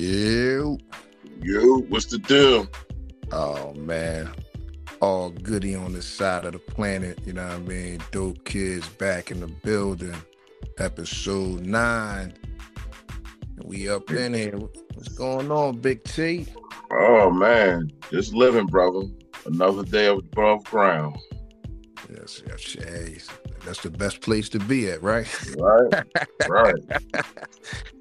You. You, what's the deal? Oh man. All goody on this side of the planet, you know what I mean? Dope kids back in the building. Episode nine. We up in here. What's going on, Big T? Oh man, just living, brother. Another day of above ground. Yes, yes, hey, that's the best place to be at, right? Right, right.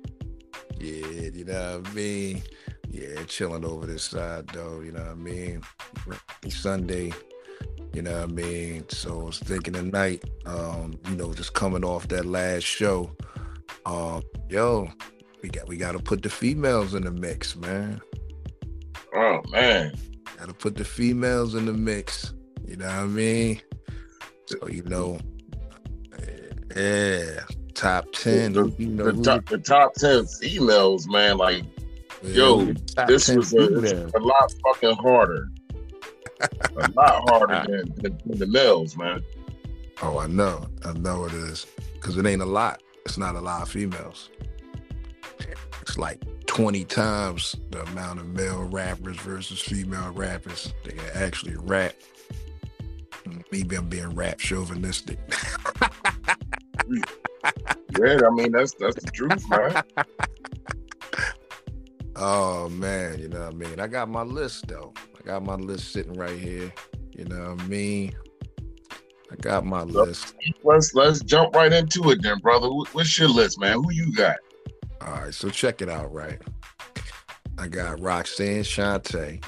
yeah, you know what I mean? Yeah, chilling over this side though, you know what I mean? Sunday, you know what I mean? So I was thinking tonight, um, you know, just coming off that last show, um, yo, we got we gotta put the females in the mix, man. Oh man. Gotta put the females in the mix. You know what I mean? So you know, yeah, top ten. The, you know, the, top, the top ten females, man. Like, yeah, yo, this was a, a lot fucking harder. a lot harder than, than, than the males, man. Oh, I know, I know it is, because it ain't a lot. It's not a lot of females. It's like twenty times the amount of male rappers versus female rappers. They can actually rap. Maybe I'm being rap chauvinistic. Yeah, I mean that's that's the truth, man. Oh man, you know what I mean? I got my list though. I got my list sitting right here. You know what I mean? I got my list. Let's let's jump right into it then, brother. What's your list, man? Who you got? All right, so check it out, right? I got Roxanne Shante.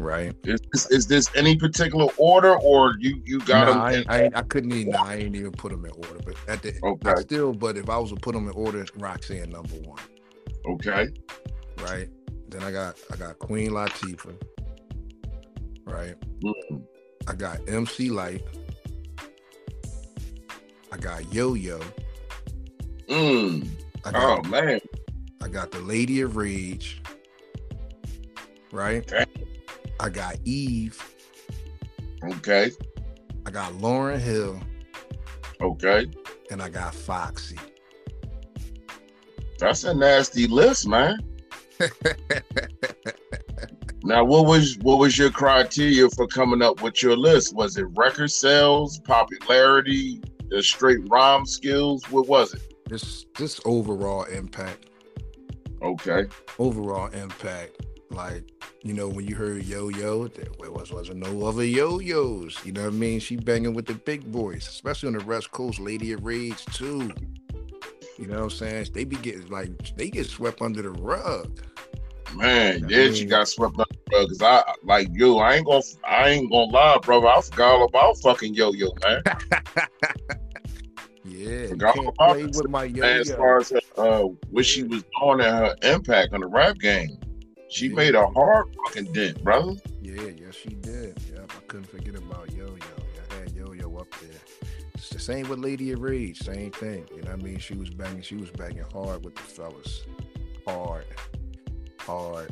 Right? Is this, is this any particular order, or you you got Nah, them? I, in- I, I couldn't even. Nah, I ain't even put them in order. But at the Okay. I still, but if I was to put them in order, Roxanne number one. okay, Right? Then I got I got Queen Latifah. Right? Mm, I got MC Lyte. I got Yo Yo. mm. I oh got man, I got the Lady of Rage. Right? Okay. I got Eve. okay, I got Lauryn Hill. okay. And I got Foxy. That's a nasty list, man. Now, what was what was your criteria for coming up with your list? Was it record sales, popularity, the straight rhyme skills? What was it? this this overall impact. Okay, Overall impact. Like, you know, when you heard Yo Yo, there was wasn't no other Yo Yos. You know what I mean? She banging with the big boys, especially on the West Coast, Lady of Rage too. You know what I'm saying? They be getting like they get swept under the rug. man. Yeah, she got swept up, bro. Cause I like yo, I ain't gonna, I ain't gonna lie, brother. I forgot all about fucking yo yo, man. Yeah, Forgot about play with my Yo Man, as far as uh, what she was doing and her impact on the rap game, she Yeah. made a hard fucking dent, brother. Yeah, yeah, she did. Yep, I couldn't forget about Yo Yo. I had Yo Yo up there. It's the same with Lady of Rage, same thing. You know what I mean? She was banging, she was banging hard with the fellas. Hard. Hard.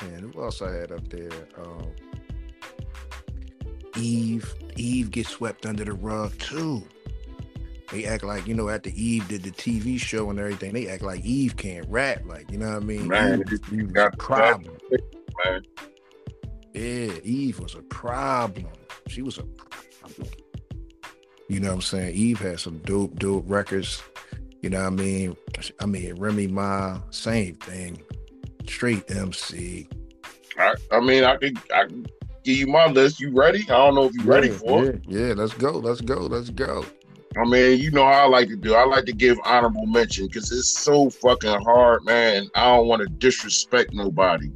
And who else I had up there? Um Eve. Eve gets swept under the rug too. They act like, you know, after Eve did the TV show and everything, they act like Eve can't rap. Like, you know what I mean? Man, Eve, you Eve got a problem. man. Yeah, Eve was a problem. She was a problem. You know what I'm saying? Eve had some dope, dope records. You know what I mean? I mean, Remy Ma, same thing. Straight MC. I, I mean, I could, I can give you my list. You ready? I don't know if you ready yeah, for it. yeah, yeah, let's go. Let's go. Let's go. I mean, you know how I like to do. I like to give honorable mention because it's so fucking hard, man. I don't want to disrespect nobody.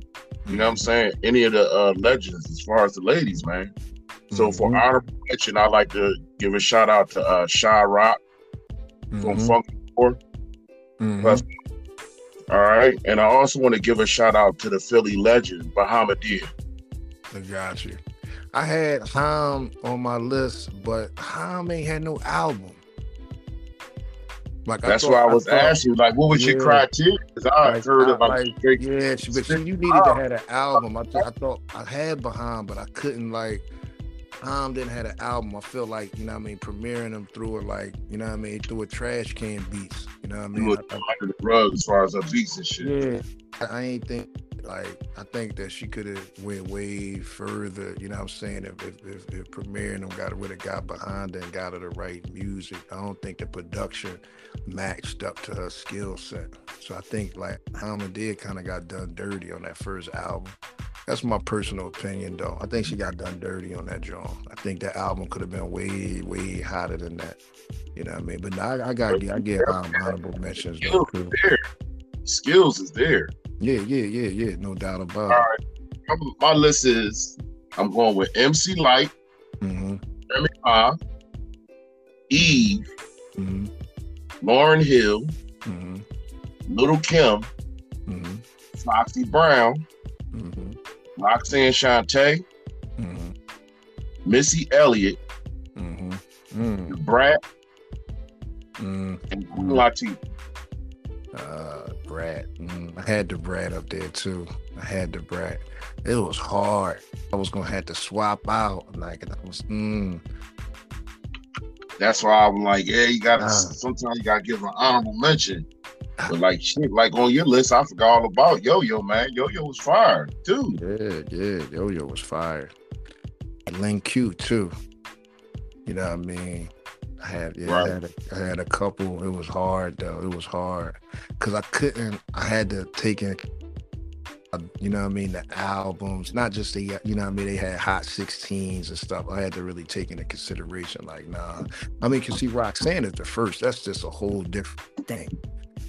You know what I'm saying? Any of the uh, legends as far as the ladies, man. So for Mhm, honorable mention, I like to give a shout out to uh, Sha-Rock from mhm, Funk Four. mhm. All right, and I also want to give a shout out to the Philly legend Bahamadia. I got you. I had Ham on my list, but Ham ain't had no album. Like That's thought- why I was thought- asking, like, what was your Yeah. criteria? Because I Like, heard I- about like, straight Yeah, she- but see, you needed to have an album. I, th- I thought I had behind, but I couldn't like Tom didn't have an album, I feel like, you know what I mean, premiering them through it like, you know what I mean, through a trash can beats. You know what I mean? Under the rug as far as her beats and shit. Yeah. I ain't think like I think that she could have went way further. You know what I'm saying? If if, if, if premiering them got would have got behind her and got her the right music, I don't think the production matched up to her skill set. So I think like Alma did kind of got done dirty on that first album. That's my personal opinion, though. I think she got done dirty on that joint. I think that album could have been way, way hotter than that. You know what I mean? But I, I got, I get honorable mentions. Skills is there. Skills is there. Yeah, yeah, yeah, yeah. No doubt about All it. Right. My list is I'm going with MC Lyte, mm-hmm. Remy Ma, Eve, mm-hmm. Lauryn Hill, mm-hmm. Little Kim, mm-hmm. Foxy Brown, mm-hmm. Roxanne Shante, mm-hmm. Missy Elliott, Mm-hmm. Mm, Brat, mm, and Queen Latifah. Uh, Brat. Mm, I had the Brat up there too. I had the Brat. It was hard. I was gonna have to swap out. Like I was. Mm, That's why I'm like, yeah, you gotta Ah. sometimes you gotta give an honorable mention. But like shit, like on your list, I forgot all about Yo Yo, man. Yo Yo was fire too. yeah, yeah. Yo Yo was fire. And Lin Que too. You know what I mean? I had yeah, Right. I, had a, I had a couple. It was hard though. It was hard because I couldn't. I had to take in. uh, You know what I mean? The albums, not just the, you know what I mean? They had hot 16s and stuff. I had to really take into consideration, like, nah. I mean, you can see Roxanne is the first. That's just a whole different thing.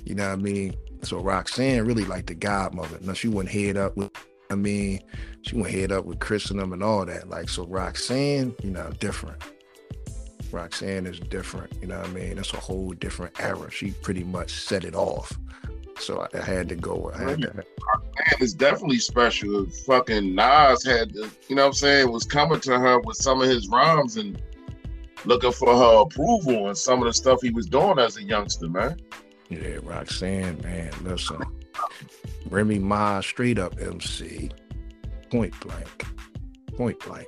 You know what I mean? So Roxanne really like the godmother. Now she went head up with, I mean, she went head up with KRS and them and all that. Like, so Roxanne, you know, different. Roxanne is different. You know what I mean? That's a whole different era. She pretty much set it off. So I, I had to go. I had to, Man, it's definitely special. Fucking Nas had to, you know what I'm saying, was coming to her with some of his rhymes and looking for her approval and some of the stuff he was doing as a youngster, man. yeah, Roxanne, man, listen. Remy Ma, straight up MC, point blank, point blank.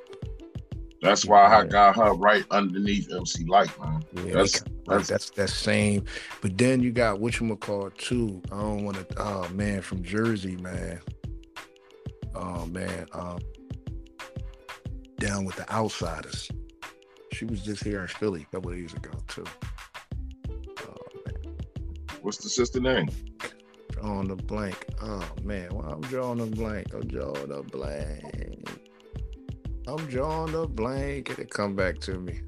That's why I got her right underneath MC Lyte, man. Yeah, they That's- that's that same. But then you got what you call too. I don't want to. Oh man, from Jersey, man. Oh man, um, down with the outsiders. She was just here in Philly a couple of years ago too. Oh man, What's the sister name? drawing the blank. Oh man, well, I'm drawing a blank. I'm drawing a blank. I'm drawing a blank. It'll come back to me.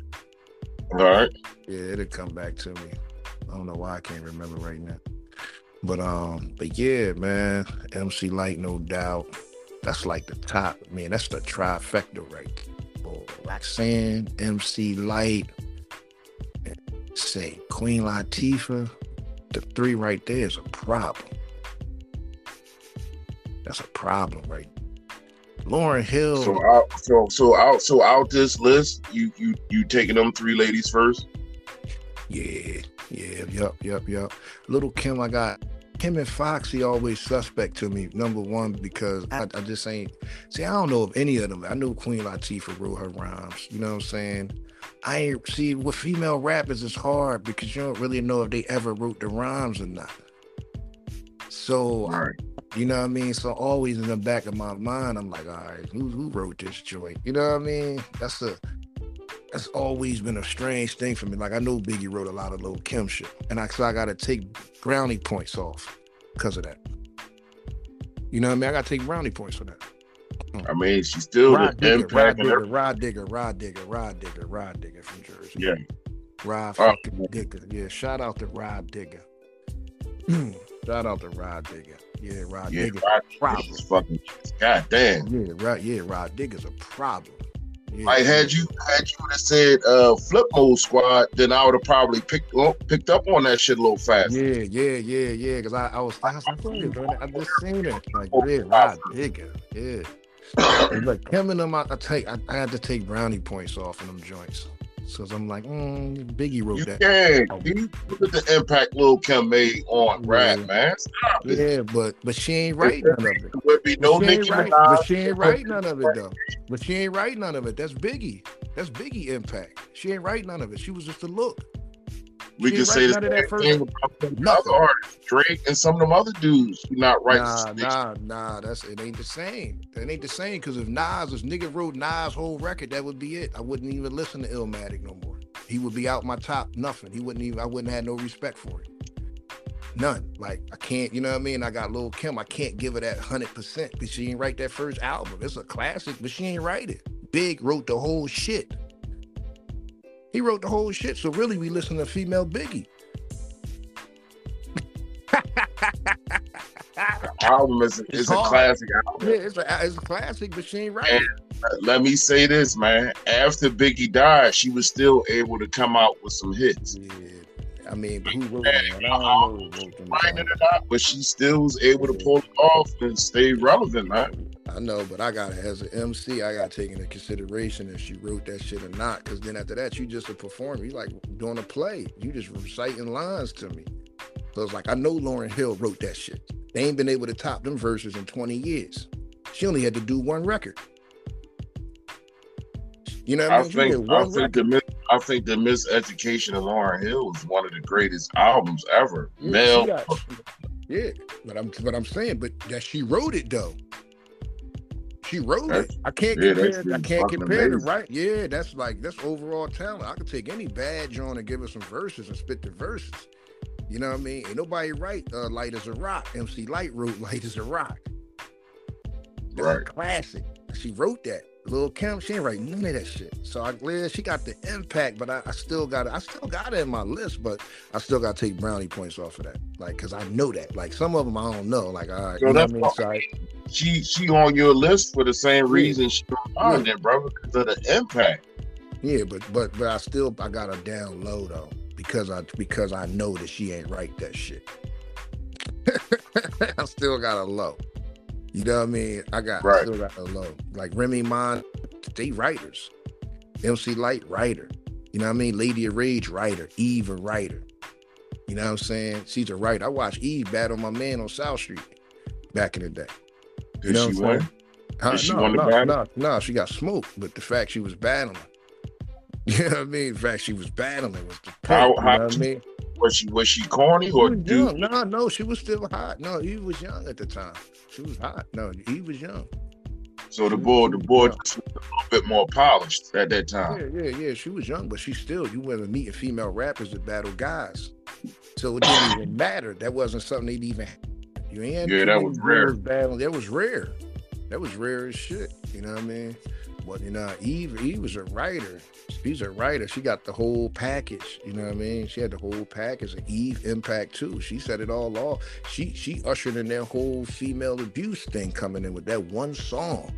All right. Yeah, it'll come back to me. I don't know why I can't remember right now. But um, but yeah, man, MC Lyte, no doubt. That's like the top, man. That's the trifecta right there. Boy, Roxanne, MC Lyte, say Queen Latifah. The three right there is a problem. That's a problem, right? Lauryn Hill. So out so so out so out this list, you you you taking them three ladies first? Yeah, yeah, yep, yep, yep. Little Kim, I got Kim and Foxy always suspect to me. Number one, because I, I just ain't see, I don't know of any of them. I knew Queen Latifah wrote her rhymes. You know what I'm saying? I ain't see with female rappers it's hard because you don't really know if they ever wrote the rhymes or not. So Right. You know what I mean? So always in the back of my mind, I'm like, all right, who who wrote this joint? You know what I mean? That's a that's always been a strange thing for me. Like I know Biggie wrote a lot of Lil Kim shit, and I so I gotta take brownie points off because of that. You know what I mean? I gotta take brownie points for that. Hmm. I mean, she's still Rod the digger, Rah Digga. Rah Digga, Rah Digga, Rah Digga, Rah Digga from Jersey. Yeah. Rod Oh. fucking digger. Yeah, shout out to Rah Digga. shout out to Rah Digga. Yeah, Rod Yeah, digger. Rod problem. is fucking god damn. Yeah, right. Yeah, Rah Digga's a problem. Yeah, Like had you had you would have said uh flip mode squad, then I would have probably picked up picked up on that shit a little faster. Yeah, yeah, yeah, yeah. Because I, I was, I was like, I just seen it. Like, yeah, Rah Digga. Yeah. Like him and them, I, I take, I, I had to take brownie points off in them joints. So I'm like, mm, Biggie wrote You that. can. You look at the impact Lil Kim made on rap, Yeah. man. Stop it. Yeah, but but she ain't write none of it. There would be no she ain't Nicki write, but she ain't write none of it though. But she ain't write none of it. That's Biggie. That's Biggie impact. She ain't write none of it. She was just a look. We can say none that first- thing about other artists, Drake and some of them other dudes who not writing. Nah, nah, nah. That's it. Ain't the same. It ain't the same because if Nas, if nigga wrote Nas' whole record, that would be it. I wouldn't even listen to Illmatic no more. He would be out my top. Nothing. He wouldn't even. I wouldn't have no respect for it. None. Like I can't. You know what I mean? I got Lil Kim. I can't give her that hundred percent because she ain't write that first album. It's a classic, but she ain't write it. Big wrote the whole shit. He wrote the whole shit. So really, we listen to female Biggie. the album is, is a classic Yeah, album. it's a, it's a classic, but she ain't write. Uh, let me say this, man. After Biggie died, she was still able to come out with some hits. Yeah, I mean, but who wrote them? I don't know who wrote them. Finding it out, but she still was able to pull it off and stay relevant, man. I know, but I gotta, as an MC, I gotta take into consideration if she wrote that shit or not. Because then after that, you just a performer. You like doing a play. You just reciting lines to me. So it's like I know Lauryn Hill wrote that shit. They ain't been able to top them verses in 20 years. She only had to do one record. You know what I I mean? Think I think the I think the miseducation of Lauryn Hill is one of the greatest albums ever. Yeah, Male, got- yeah, but I'm but I'm saying, but that she wrote it though. She wrote That's- it. I can't yeah, compare. that's I can't compare amazing. right. Yeah, that's like that's overall talent. I could take any bad joint and give her some verses and spit the verses. You know what I mean? Ain't nobody write uh, "Lyte as a Rock." MC Lyte wrote "Lyte as a Rock." That's a Right. classic. She wrote that. Lil Kim, she ain't write none of that shit. So I glad she got the impact, but I, I still got it. I still got it in my list, but I still got to take brownie points off of that. Like, cause I know that. Like some of them I don't know. Like, all right, So you know what I mean? So I, she she on your list for the same reason she on Yeah. there, brother, because of the impact. yeah, but but but I still I got her down low though because I because I know that she ain't write that shit. I still got her low. You know what I mean? I got Right. still got her low. Like Remy Ma, they writers. MC Lyte writer. You know what I mean? Lady of Rage writer. Eve a writer. You know what I'm saying? She's a writer. I watched Eve battle my man on South Street back in the day. Did know she what I'm win? Huh? Did she no, win no, battle? no, no, she got smoked, but the fact she was battling. You know what I mean? The fact she was battling was the point. How- you know what I mean? Was she was she corny or dude? young. No, no, she was still hot. No, he was young at the time. She was hot. No, he was young. So the boy the boy was a little bit more polished at that time. Yeah, yeah, yeah. She was young, but she still, you were meeting female rappers that battle guys. So it didn't even matter. That wasn't something they'd even you ain't Yeah, that was rare. Battling. That was rare. That was rare as shit. You know what I mean? But you know, Eve, Eve was a writer. She's a writer. She got the whole package. You know what I mean? She had the whole package. And Eve Impact too. She set it all off. She she ushered in that whole female abuse thing coming in with that one song.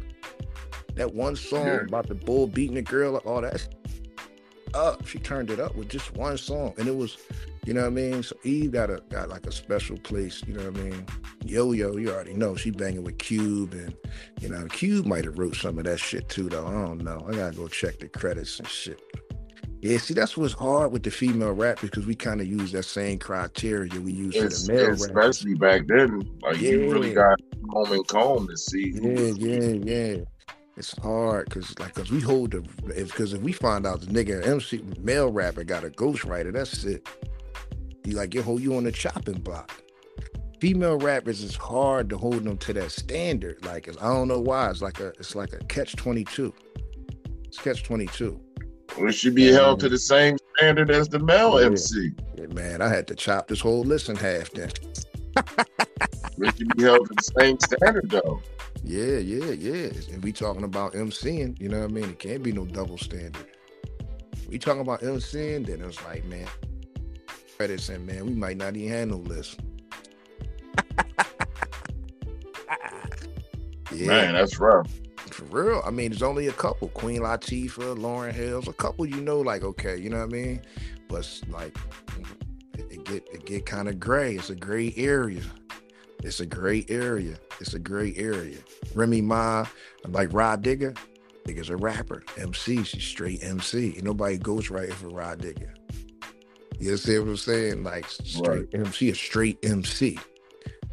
That one song Yeah. about the bull beating the girl, all that up. She turned it up with just one song, and it was, you know what I mean. So Eve got a got like a special place. You know what I mean. Yo Yo, you already know she banging with Cube, and you know Cube might have wrote some of that shit too, though. I don't know. I gotta go check the credits and shit. Yeah, see, that's what's hard with the female rap because we kind of use that same criteria we use for the male rap. especially back then, like you really got home and comb to see. Yeah, yeah, yeah. It's hard because like cause we hold the if because if we find out the nigga MC male rapper got a ghostwriter, that's it. You like you hold you on the chopping block. Female rappers is hard to hold them to that standard. Like it's, I don't know why. It's like a it's like a catch twenty two. It's catch twenty two. It should be held to the same standard as the male Yeah. MC. Yeah, man, I had to chop this whole list in half then. It should be held to the same standard though. Yeah, yeah, yeah. And we talking about MCing, you know what I mean? It can't be no double standard. We talking about MCing, then it's like, man, credits man, we might not even handle this. yeah, Man, that's rough. for real. I mean, there's only a couple. Queen Latifah, Lauryn Hills, a couple you know, like, okay, you know what I mean? But like it, it get it get kind of gray. It's a gray area. It's a gray area. It's a gray area. Remy Ma, like Rah Digga, Digger's a rapper. MC, she's straight MC. Ain't nobody ghostwriting for Rah Digga. You see what I'm saying? Like straight MC, a straight MC.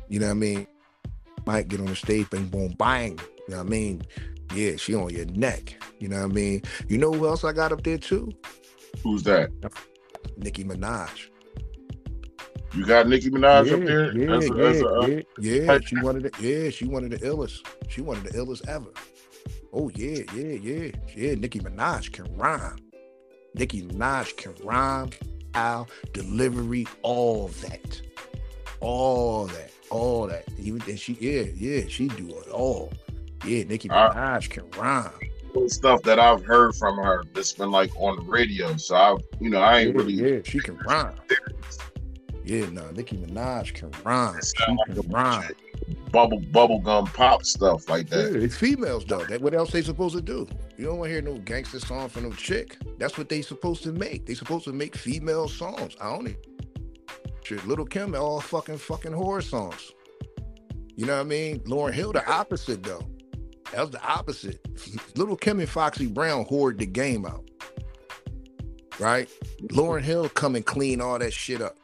You know what I mean? Might get on the stage, bang, boom, bang. You know what I mean? Yeah, she on your neck. You know what I mean? You know who else I got up there too? Who's that? Nicki Minaj. You got Nicki Minaj yeah, up there? Yeah, as, yeah, as a, uh, yeah, yeah. She wanted the yeah, she wanted the illest. She wanted the illest ever. Oh yeah, yeah, yeah, yeah. Nicki Minaj can rhyme. Nicki Minaj can rhyme, style, delivery, all that, all that, all that. Even and she, yeah, yeah, she do it all. Yeah, Nicki Minaj can rhyme. stuff that I've heard from her that's been like on the radio. So I, you know, I Yeah, ain't really. yeah, she can rhyme. Yeah, no, Nicki Minaj can rhyme. She can rhyme. Bubble bubblegum pop stuff like Yeah, that. it's females though. That what else they supposed to do? You don't want to hear no gangster song from no chick. That's what they supposed to make. They supposed to make female songs. I only shit. Little Kim all fucking fucking horror songs. You know what I mean? Lauryn Hill the opposite though. That was the opposite. Little Kim and Foxy Brown hoard the game out. Right? Lauryn Hill come and clean all that shit up.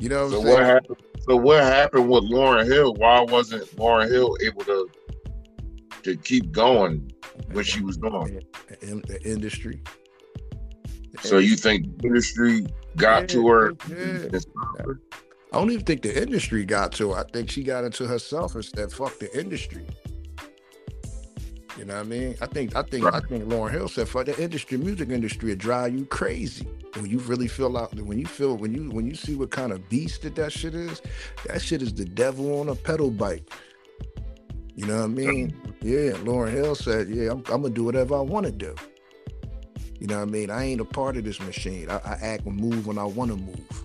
You know what So I'm what happened? So what happened with Lauryn Hill? Why wasn't Lauryn Hill able to to keep going when she was doing? in the industry. So you think the industry got to her? Yeah. and stopped her? I don't even think the industry got to her. I think she got into herself and said, "Fuck the industry." You know what I mean? I think I think I think Lauryn Hill said, "Fuck the industry, music industry, it drive you crazy." When you really feel out, when you feel when you when you see what kind of beast that that shit is, that shit is the devil on a pedal bike. You know what I mean? Yeah. Lauryn Hill said, "Yeah, I'm, I'm gonna do whatever I want to do." You know what I mean? I ain't a part of this machine. I, I act and move when I want to move.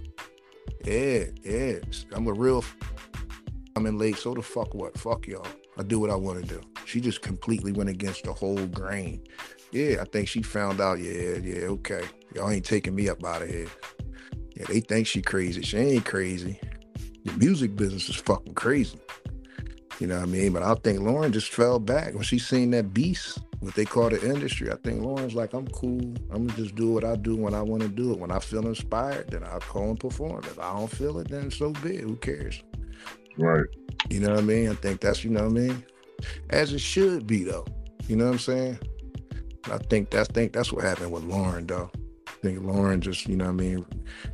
Yeah, yeah. I'm a real. I'm in late. So the fuck what? Fuck y'all. I do what I want to do. She just completely went against the whole grain. Yeah, I think she found out. Yeah, yeah, okay. Y'all ain't taking me up out of here. Yeah, they think she crazy. She ain't crazy. The music business is fucking crazy. You know what I mean? But I think Lauryn just fell back when she seen that beast, what they call the industry. I think Lauryn's like, I'm cool. I'm gonna just do what I do when I want to do it. When I feel inspired, then I'll call and perform. If I don't feel it, then so be it. Who cares? Right. You know what I mean? I think that's you know what I mean? As it should be though. You know what I'm saying? I think that's think that's what happened with Lauryn though. I think Lauryn just, you know what I mean,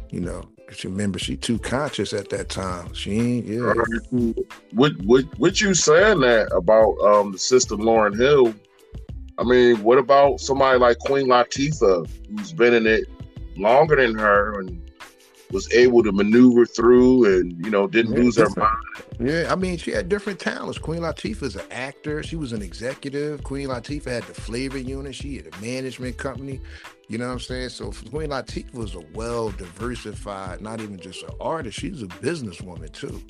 you know, you remember she too conscious at that time. She ain't yeah. What what what you saying that about um the sister Lauryn Hill? I mean, what about somebody like Queen Latifah, who's been in it longer than her and was able to maneuver through and you know didn't Yeah, lose her mind? Yeah, I mean, she had different talents. Queen Latifah Latifah's an actor. She was an executive. Queen Latifah had the flavor unit. She had a management company. You know what I'm saying? So Queen Latifah was a well diversified, not even just an artist. She was a businesswoman too.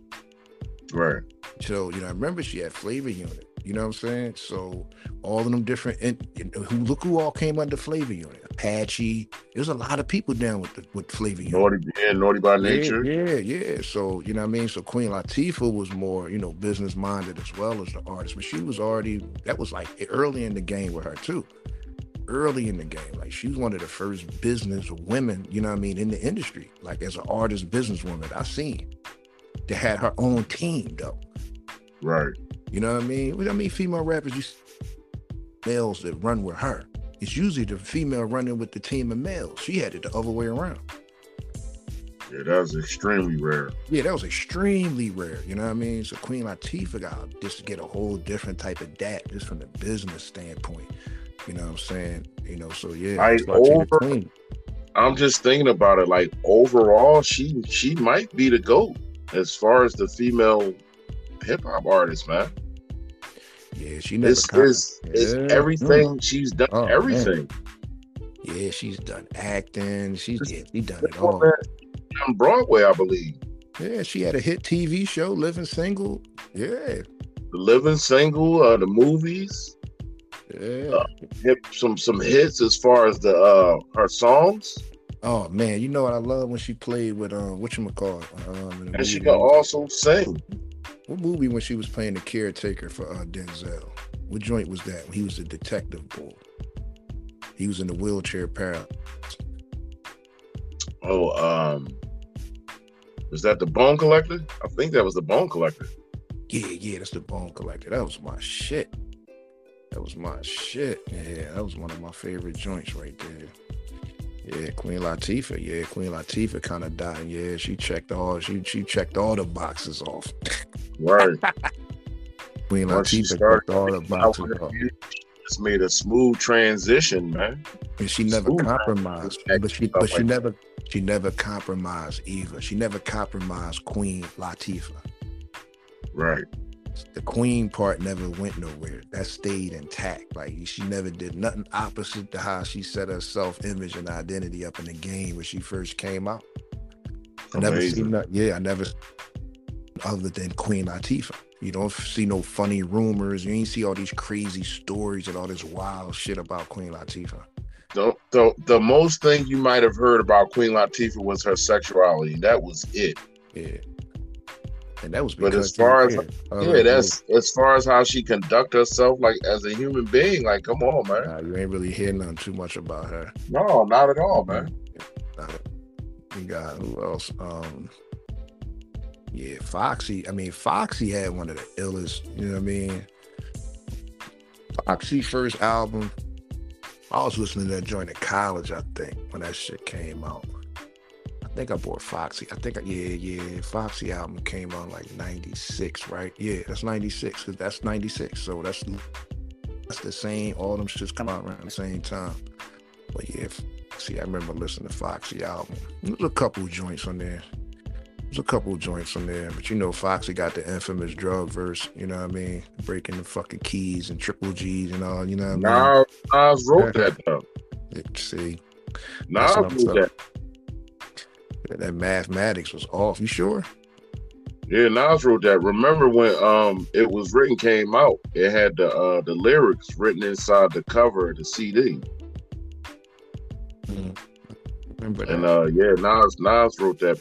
Right. So, you know, I remember she had flavor unit. You know what I'm saying? So all of them different and, and who look who all came under flavor unit. Apache. There's a lot of people down with the with flavor unit. Naughty, yeah, naughty by nature. Yeah, yeah, yeah. So, you know what I mean? So Queen Latifah was more, you know, business minded as well as the artist, but she was already that was like early in the game with her too. Early in the game. Like she was one of the first business women, you know what I mean, in the industry, like as an artist businesswoman I've seen. That had her own team though. Right. You know what I mean? I mean, female rappers, you males that run with her. It's usually the female running with the team of males. She had it the other way around. Yeah, that was extremely rare. Yeah, that was extremely rare. You know what I mean? So Queen Latifah got just to get a whole different type of dat, just from the business standpoint. You know what I'm saying? You know, so yeah, I that's why she the over- I'm just thinking about it. Like overall, she she might be the goat as far as the female hip hop artist, man. Yeah, she never. It's it's, it's Yeah. everything she's done. Oh, man. everything. Yeah, she's done acting. She's yeah, she done it all. on Broadway, I believe. Yeah, she had a hit TV show, Living Single. Yeah, The Living Single, uh, the movies, yeah. Uh, some some hits as far as the uh her songs, Oh man, you know what I love when she played with um what you call um and she can also sing. What movie when she was playing the caretaker for uh, Denzel? What joint was that? When he was a detective boy. He was in the wheelchair para. Oh, um, was that the Bone Collector? I think that was the Bone Collector. Yeah, yeah, that's the Bone Collector. That was my shit. That was my shit. Yeah, that was one of my favorite joints right there. Yeah, Queen Latifah. Yeah, Queen Latifah kind of died. Yeah, she checked all she she checked all the boxes off. Right. Queen Once she Latifah started checked all the out boxes her just made a smooth transition, man. And she never Smooth compromised. transition, But she but she like that. never she never compromised either. She never compromised Queen Latifah. Right. The queen part never went nowhere. That stayed intact. Like she never did nothing opposite to how she set her self image and identity up in the game when she first came out. I never seen that. Yeah, I never other than Queen Latifah. You don't see no funny rumors. You ain't see all these crazy stories and all this wild shit about Queen Latifah. The, the the most thing you might have heard about Queen Latifah was her sexuality. That was it. Yeah. And that was But as far as- yeah, uh, yeah, that's as far as how she conduct herself, like as a human being. Like, come on, man. Nah, you ain't really hear nothing too much about her. No, not at all, man. Uh, You got who else? Um, yeah, Foxy. I mean, Foxy had one of the illest. You know what I mean? Foxy first album. I was listening to that joint in college. I think when that shit came out. I think I bought Foxy. I think I, yeah, yeah. Foxy album came out like '96, right? Yeah, that's '96 because that's '96. So that's that's the same. All them shits come out around the same time. But yeah, See, I remember listening to Foxy album. There's a couple joints on there. There's a couple of joints on there, but you know, Foxy got the infamous drug verse. You know what I mean? Breaking the fucking keys and triple G's and all. You know what I Nas, Nas wrote that though. mean? See, Nas wrote that. that mathematics was off. You sure? Yeah, Nas wrote that. Remember when um it was written came out? It had the uh the lyrics written inside the cover of the CD. Remember that? And uh yeah, Nas Nas wrote that.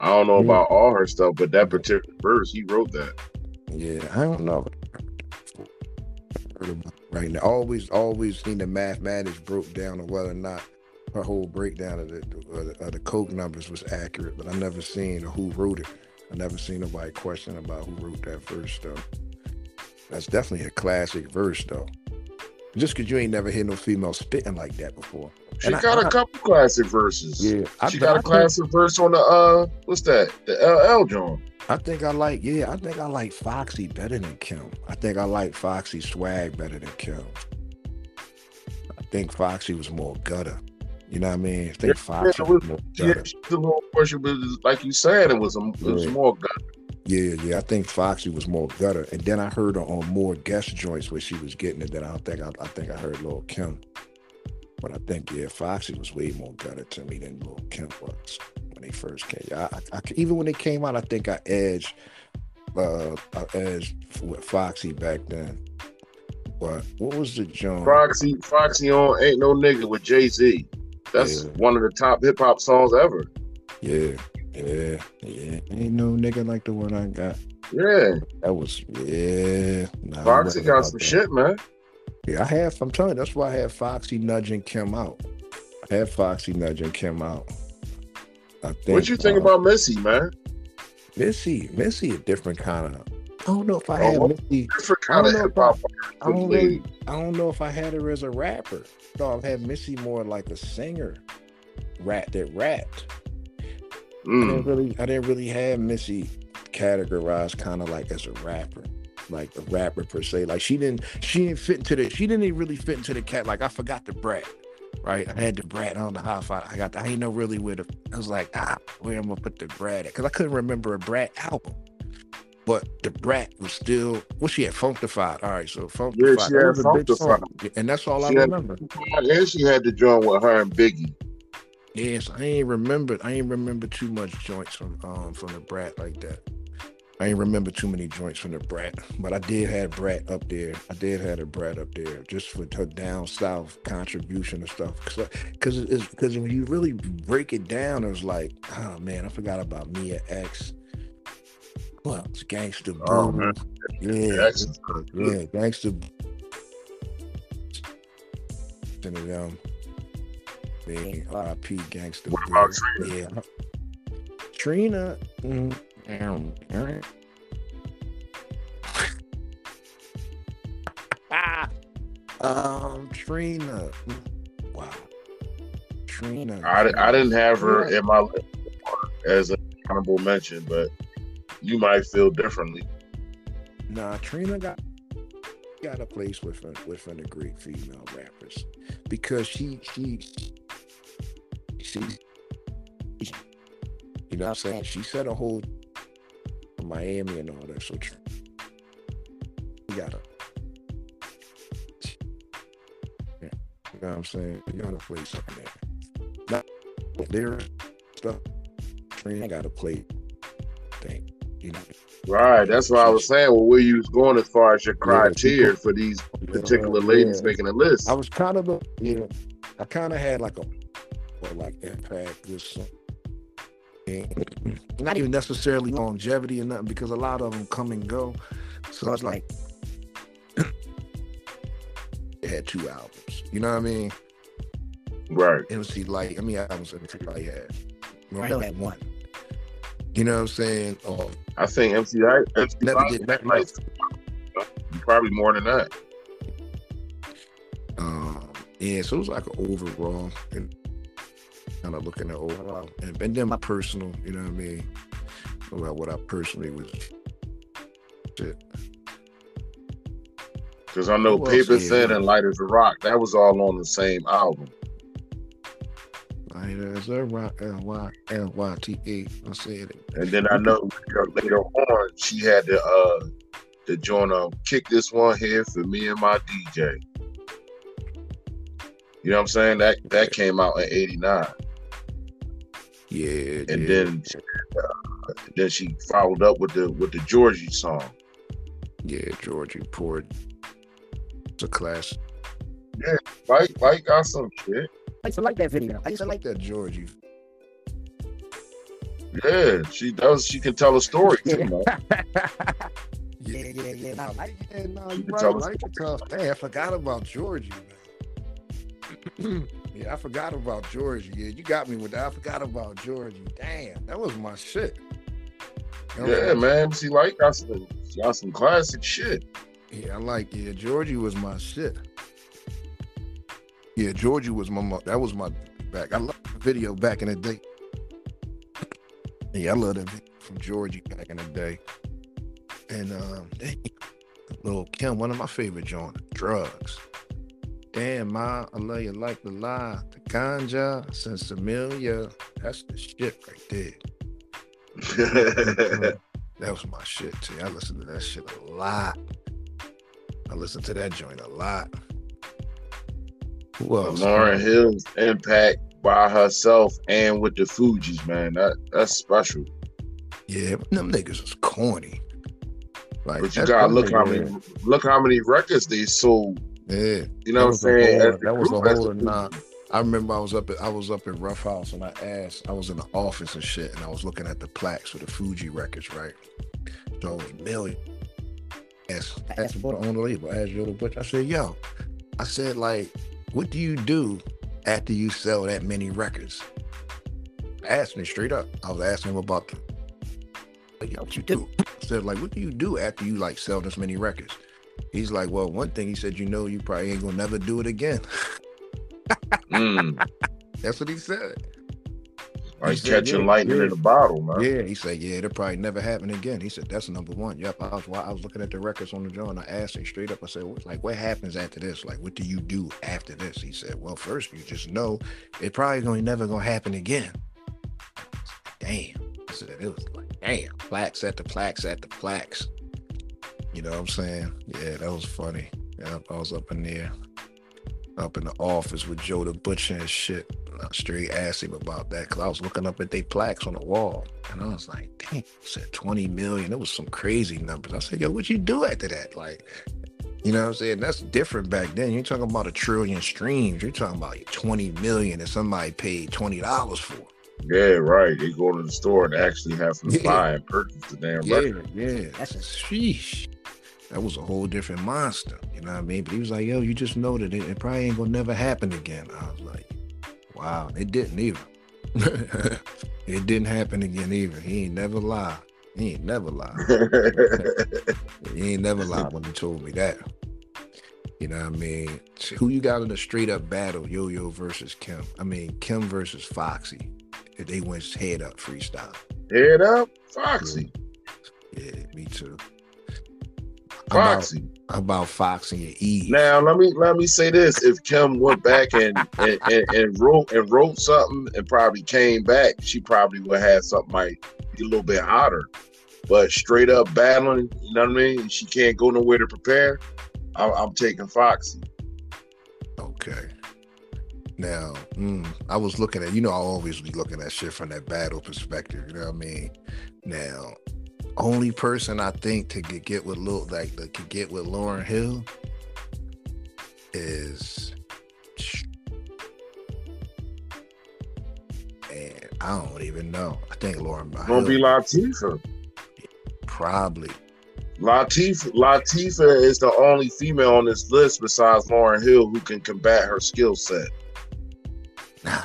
I don't know about all her stuff, but that particular verse he wrote that. Yeah, I don't know. Right now, always, always seen the mathematics broke down on whether or not her whole breakdown of the, of the, of the coke numbers was accurate, but I never seen who wrote it. I never seen nobody question about who wrote that verse though. That's definitely a classic verse though. Just because you ain't never heard no female spitting like that before. She And got a I- couple classic verses. Yeah, I, she got a classic verse on the uh what's that? The LL joint. I think I like, yeah, I think I like Foxy better than Kim. I think I like Foxy swag better than Kim. I think Foxy was more gutter. You know what I mean? I think Yeah, Foxy it was was- more Yeah, gutter. she's a little but like you said, it was a, it was Yeah. more gut. Yeah, yeah. I think Foxy was more gutter. And then I heard her on more guest joints where she was getting it. Then I don't think I, I think I heard Lil Kim. But I think yeah, Foxy was way more gutter to me than Lil Kim was when they first came. I, I, I even when they came out, I think I edged uh I edged with Foxy back then. But what was the joint? Foxy, Foxy on Ain't No Nigga with Jay Z. That's Yeah. one of the top hip hop songs ever. Yeah, yeah, yeah. Ain't no nigga like the one I got. Yeah, That was yeah. Nah, Foxy got some that. shit, man. Yeah, I have. I'm telling you, that's why I had Foxy nudging Kim out. I had Foxy nudging Kim out. I think. What you think uh, about Missy, man? Missy? Missy, a different kind of. I don't know if I had Oh, Missy. Different I kind of don't know hip hop. I don't really. I don't know if I had her as a rapper. No, I've had Missy more like a singer, rap that rapped. I didn't Mm. really. I didn't really have Missy categorized kind of like as a rapper. Like a rapper per se, like she didn't, she didn't fit into the, she didn't even really fit into the cat. Like I forgot the brat, right? I had the brat. I don't know how I, I got. The, I ain't know really where the. I was like, ah, where am I'm gonna put the brat at? Because I couldn't remember a brat album. But the brat was still. Well, she had Funkdafied. All right, so Funkdafied. Yeah, she had was a big song. And that's all I She had- remember. And she had to join with her and Biggie. Yes, I ain't remember. I ain't remember too much joints from um from the brat like that. I ain't remember too many joints from the brat, but I did have brat up there. I did have a brat up there just for her down south contribution and stuff. Cause, cause it's because when you really break it down, it was like, oh man, I forgot about Mia X. Well, it's Gangsta Boo. Oh, man. Yeah, is yeah, of thing. R.I.P. Gangster. What about Trina? Yeah. Trina. Mm, ah. um, Trina. Wow. Trina. I, I didn't have her in my list as a honorable mention, but you might feel differently. Nah, Trina got got a place within within the great female rappers because she she she, you know what I'm saying? She set a whole Miami and all that so Trina got a yeah, you know what I'm saying? You got to play something there not there stuff Trina got to play thing you know Right, that's what I was saying. Well, where you was going as far as your criteria yeah, for these particular yeah, ladies yeah. making a list. I was kind of a yeah, I kind of had like a or like impact this not even necessarily longevity or nothing because a lot of them come and go. So I was like, it had two albums. You know what I mean? Right. MC Lyte. I mean, albums MC Lyte had. Mariah had one. You know what I'm saying? Oh, I think MC Lyte, MC never did. Probably more than that. Um, yeah, so it was like an overall and kind of looking at overall, and, and then my personal, you know what I mean, about what I personally was. Shit. Because I know Paper Thin and Lyte as a Rock, that was all on the same album. Lyte as a L Y L Y T E. I said it. And then I know later on, she had to uh the joint um kick this one here for me and my DJ. You know what I'm saying? That that came out in '89. Yeah, and yeah. then uh, then she followed up with the with the Georgie song. Yeah, Georgie poured. It's a classic. Yeah, like like got some shit. I used to like that video. I used to like that Georgie. Yeah, she does. She can tell a story too, man. yeah, yeah, yeah. No, I, yeah, no, you right. Like tough. Hey, I forgot about Georgie, man. yeah, I forgot about Georgie. Yeah, you got me with that. I forgot about Georgie. Damn, that was my shit. yeah, man. See, like got some, got some classic shit. Yeah, I like. Yeah, Georgie was my shit. Yeah, Georgie was my. That was my back. I love the video back in the day. Yeah, I love that video from Georgie back in the day. And um, little Kim, one of my favorite joints, drugs. Damn, ma, I love you like the lie. The ganja, Sensimilia. That's the shit right there. that was my shit too. I listened to that shit a lot. I listened to that joint a lot. Who else? Lauryn Hill's impact by herself and with the Fugees, man. That that's special. Yeah, them niggas was corny. Like, but you gotta look how many look how many records they sold. Yeah, you know what I'm saying. Whole, that was a whole nah. I remember I was up at I was up in Ruffhouse and I asked I was in the office and shit and I was looking at the plaques for the Fugees records, right? So it was million. Asked, asked the owner label, asked the Butcher. I said, yo, I said like, what do you do after you sell that many records? I asked him straight up. I was asking him about the like, yo, what you do? I said, like, what do you do after you like sell this many records? He's like, well, one thing he said, you know, you probably ain't gonna never do it again. mm. That's what he said. Like catching yeah, lightning yeah. in a bottle, man. Yeah, he said, yeah, it'll probably never happen again. He said, that's number one. Yep. I was I was looking at the records on the joint. I asked him straight up. I said, like, what happens after this? Like, what do you do after this? He said, well, first you just know it probably gonna never gonna happen again. Damn. I said, it was like, damn, plaques at the plaques at the plaques. You know what I'm saying? Yeah, that was funny. Yeah, I was up in there, up in the office with Joe the Butcher and shit. I straight asked him about that because I was looking up at their plaques on the wall. And I was like, dang, said 20 million. It was some crazy numbers. I said, yo, what you do after that? Like, you know what I'm saying? That's different back then. You're talking about a trillion streams. You're talking about 20 million that somebody paid $20 for. Yeah, right. They go to the store and actually have to yeah. buy and purchase the damn yeah, record. Yeah, that's a sheesh. That was a whole different monster. You know what I mean? But he was like, yo, you just know that it, it probably ain't gonna never happen again. I was like, Wow, it didn't either. it didn't happen again either. He ain't never lied. He ain't never lied. he ain't never lied when he told me that. You know what I mean? Who you got in a straight up battle, Yo Yo versus Kim? I mean, Kim versus Foxy. If they went head up freestyle. Head up, Foxy. Yeah, me too. Foxy. How about Foxy and Eve? Now let me let me say this: if Kim went back and and, and, and wrote and wrote something and probably came back, she probably would have something like a little bit hotter. But straight up battling, you know what I mean? She can't go nowhere to prepare. I'm, I'm taking Foxy. Okay. Now, mm, I was looking at, you know, I always be looking at shit from that battle perspective. You know what I mean? Now, only person I think to get, get with Lil, like that could get with Lauryn Hill is, and I don't even know. I think Lauren Gonna be Latifah. Probably. Latifah, Latifah is the only female on this list besides Lauryn Hill who can combat her skill set.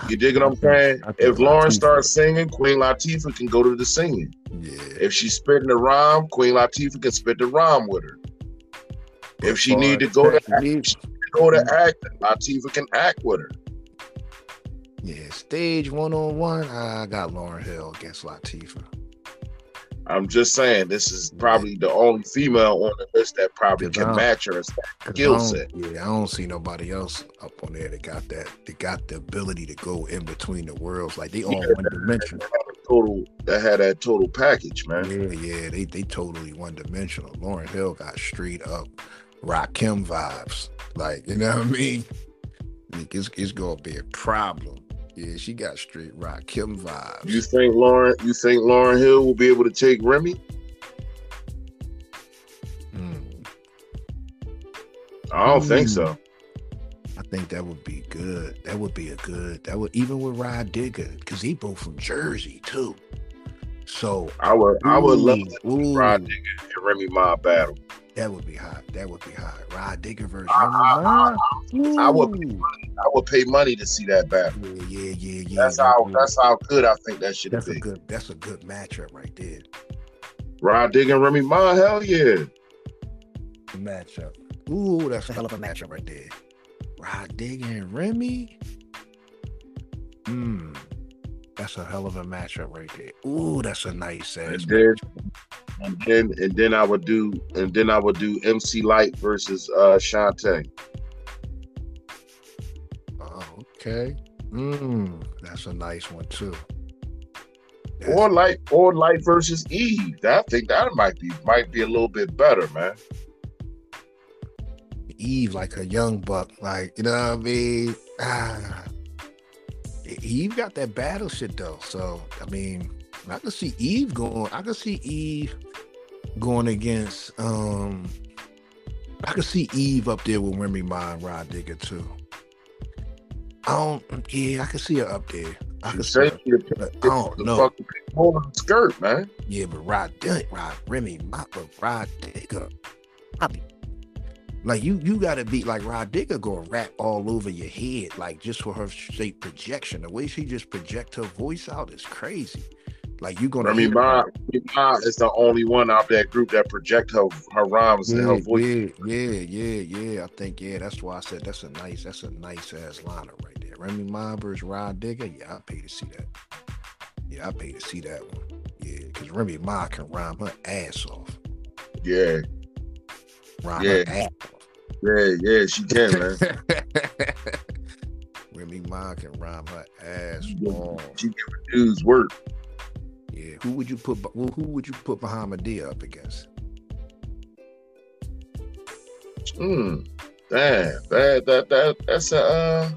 You dig what I'm saying? If Lauryn starts singing, Queen Latifah can go to the singing. Yeah. If she's spitting the rhyme, Queen Latifah can spit the rhyme with her. If she need to go to act, go to mm-hmm. acting, Latifah can act with her. Yeah, stage one on one, I got Lauryn Hill against Latifah. I'm just saying this is probably the only female on the list that probably can match her skill set. Yeah, I don't see nobody else up on there that got that. They got the ability to go in between the worlds. Like they all yeah, one dimensional. Total that had that total package, man. Yeah, yeah, they they totally one dimensional. Lauryn Hill got straight up Rakim vibes. Like you know what I mean? Like it's it's gonna be a problem. Yeah, she got straight Rakim vibes. You think Lauryn? You think Lauryn Hill will be able to take Remy? Hmm. I don't think so. I think that would be good. That would be a good. That would even with Rah Digga because he both from Jersey too. So I would I would love Rah Digga and Remy Ma battle. That would be hot. That would be hot. Rah Digga versus I, I, I, I, would pay money, I would pay money to see that battle. Yeah, yeah, yeah, yeah. That's how that's how good I think that should that's be. A good, that's a good matchup right there. Rah Digga and Remy Ma, hell yeah. Matchup. Ooh, that's a hell of a matchup right there. Rah Digga and Remy. Hmm. That's a hell of a matchup right there. Ooh, that's a nice ass. And and then and then I would do and then I would do MC Lyte versus uh Shanté. Oh, okay. Mm, that's a nice one too. That's or Lyte, or Lyte versus Eve. I think that might be might be a little bit better, man. Eve like a young buck, like you know what I mean. Ah, Eve got that battle shit though, so I mean, I can see Eve going. I can see Eve going against. um I can see Eve up there with Remy Ma and Rah Digga too. I don't. Yeah, I can see her up there. I can see her, but I don't know. Fucking skirt, man. Yeah, but Rah Digga, Rod Remy Ma, but Rah Digga. I mean, like you, you gotta be like Rah Digga gonna rap all over your head, like just for her straight projection. The way she just project her voice out is crazy. Like you gonna. I mean, Ma, Ma is the only one out that group that project her her rhymes yeah, and her voice. Yeah, yeah, yeah, yeah. I think yeah, that's why I said that's a nice, that's a nice ass lineup right there. Remy Ma versus Rah Digga. Yeah, I pay to see that. Yeah, I pay to see that one. Yeah, because Remy Ma can rhyme her ass off. Yeah. Rhyme yeah. yeah, yeah, she can, man. Remy Ma can rhyme her ass she off. She can dudes work. Yeah, who would you put? Who would you put Bahamadia up against? Hmm. Damn, that that that that's a uh,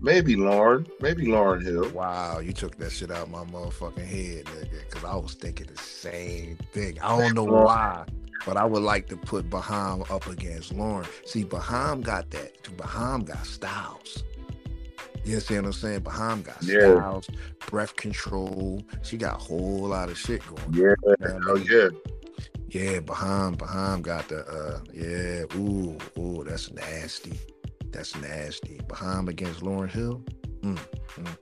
maybe Lauryn. maybe Lauryn Hill. Wow, you took that shit out my motherfucking head, nigga. Because I was thinking the same thing. I don't know why. But I would like to put Baham up against Lauryn. See, Baham got that. Baham got styles. You see what I'm saying? Baham got yeah. styles, breath control. She got a whole lot of shit going. Yeah, you oh yeah. Yeah, Baham, Baham got the uh yeah, ooh, ooh, that's nasty. That's nasty. Baham against Lauryn Hill. Mm, mm.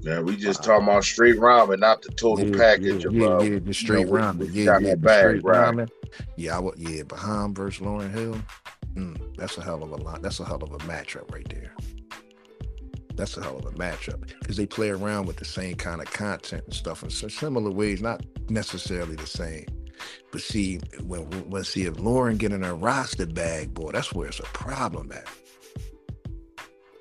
Yeah, we just wow. talking about straight rhyming, not the total yeah, package yeah, of yeah, uh, yeah, the straight you know, ramen. Yeah, yeah, bag, straight right. ramen. Yeah, I would. Yeah, Baham versus Lauryn Hill. Mm, that's a hell of a lot. That's a hell of a matchup right there. That's a hell of a matchup because they play around with the same kind of content and stuff in similar ways, not necessarily the same. But see, when when see if Lauryn getting her roster bag, boy, that's where it's a problem at.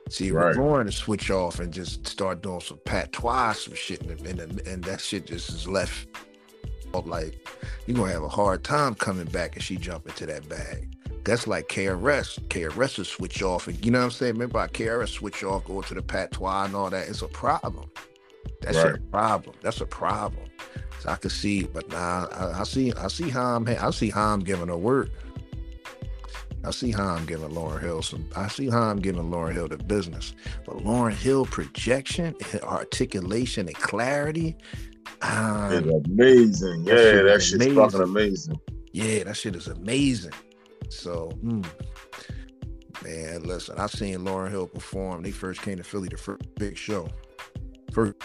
See, right. Lauryn to switch off and just start doing some patois, some shit, and, and, and that shit just is left oh, like you're gonna have a hard time coming back and she jump into that bag. That's like KRS. KRS will switch off, and you know what I'm saying. Remember, how KRS switch off, go to the patois and all that. It's a problem. That's right. a problem. That's a problem. I can see, but nah, I, I see, I see how I'm, I see how I'm giving her work. I see how I'm giving Lauryn Hill some. I see how I'm giving Lauryn Hill the business. But Lauryn Hill projection, articulation, and clarity. Um, it's amazing. That yeah, that shit's amazing. fucking amazing. Yeah, that shit is amazing. So, mm, man, listen, I've seen Lauryn Hill perform. They first came to Philly, the first big show. First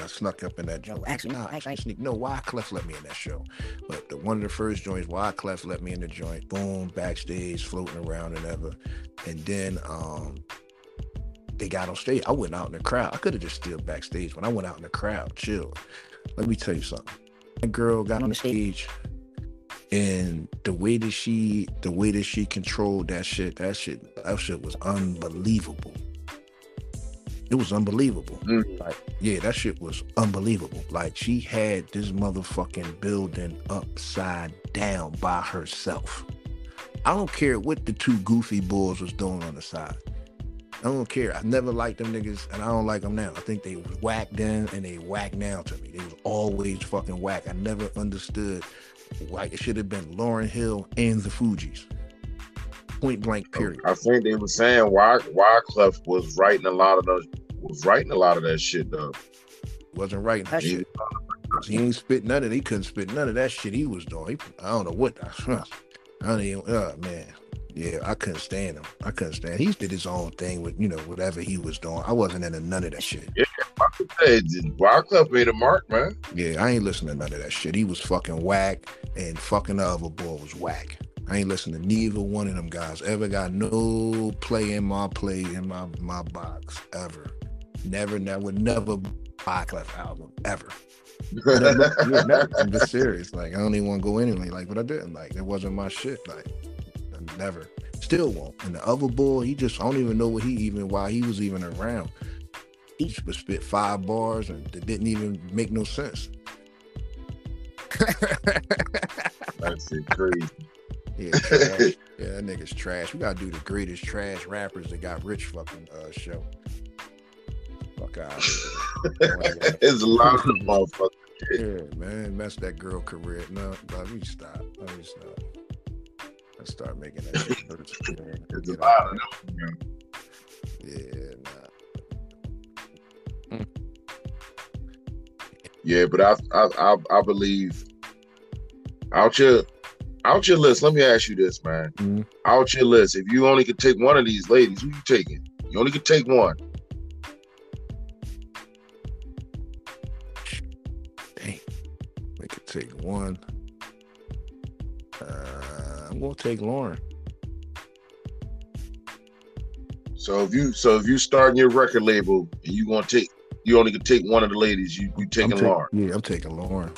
I snuck up in that joint. Actually, no, actually, sneak. No, Wyclef let me in that show. But the one of the first joints, why Wyclef let me in the joint. Boom, backstage, floating around and ever. And then um they got on stage. I went out in the crowd. I could have just stood backstage. When I went out in the crowd, chill. Let me tell you something. That girl got on the stage and the way that she the way that she controlled that shit, that shit, that shit was unbelievable. It was unbelievable. Mm. Like, yeah, that shit was unbelievable. Like she had this motherfucking building upside down by herself. I don't care what the two goofy boys was doing on the side. I don't care. I never liked them niggas, and I don't like them now. I think they was whack then, and they whack now to me. They was always fucking whack. I never understood why it should have been Lauryn Hill and the Fugees point blank period. I think they were saying why Wyclef was writing a lot of those was writing a lot of that shit though. Wasn't writing that shit. He ain't spit none of it. He couldn't spit none of that shit he was doing. He, I don't know what. I don't even. Oh man, yeah, I couldn't stand him. I couldn't stand. He did his own thing with you know whatever he was doing. I wasn't into none of that shit. Yeah, Wyclef made a mark, man. Yeah, I ain't listening to none of that shit. He was fucking whack, and fucking the other boy was whack. I ain't listening to neither one of them guys. Ever got no play in my play in my my box ever. Never, never, would never buy a Clef album ever. never, never. I'm just serious. Like I don't even want to go anyway. Like, but I didn't. Like it wasn't my shit. Like never. Still won't. And the other boy, he just I don't even know what he even why he was even around. He just spit five bars and it didn't even make no sense. That's crazy. Yeah, yeah, that nigga's trash. We gotta do the greatest trash rappers that got rich fucking uh, show. Out. It's a lot of motherfuckers. Yeah, man, mess that girl career. No, let me stop. Let me stop. Let's start making that shit It's a lot of them. Yeah, nah. Mm. Yeah, but I, I I I believe out your out your list. Let me ask you this, man. Mm-hmm. Out your list. If you only could take one of these ladies, who you taking? You only could take one. Take one. Uh, I'm gonna take Lauryn. So if you so if you starting your record label and you gonna take you only can take one of the ladies, you you taking take, Lauryn. Yeah, I'm taking Lauryn.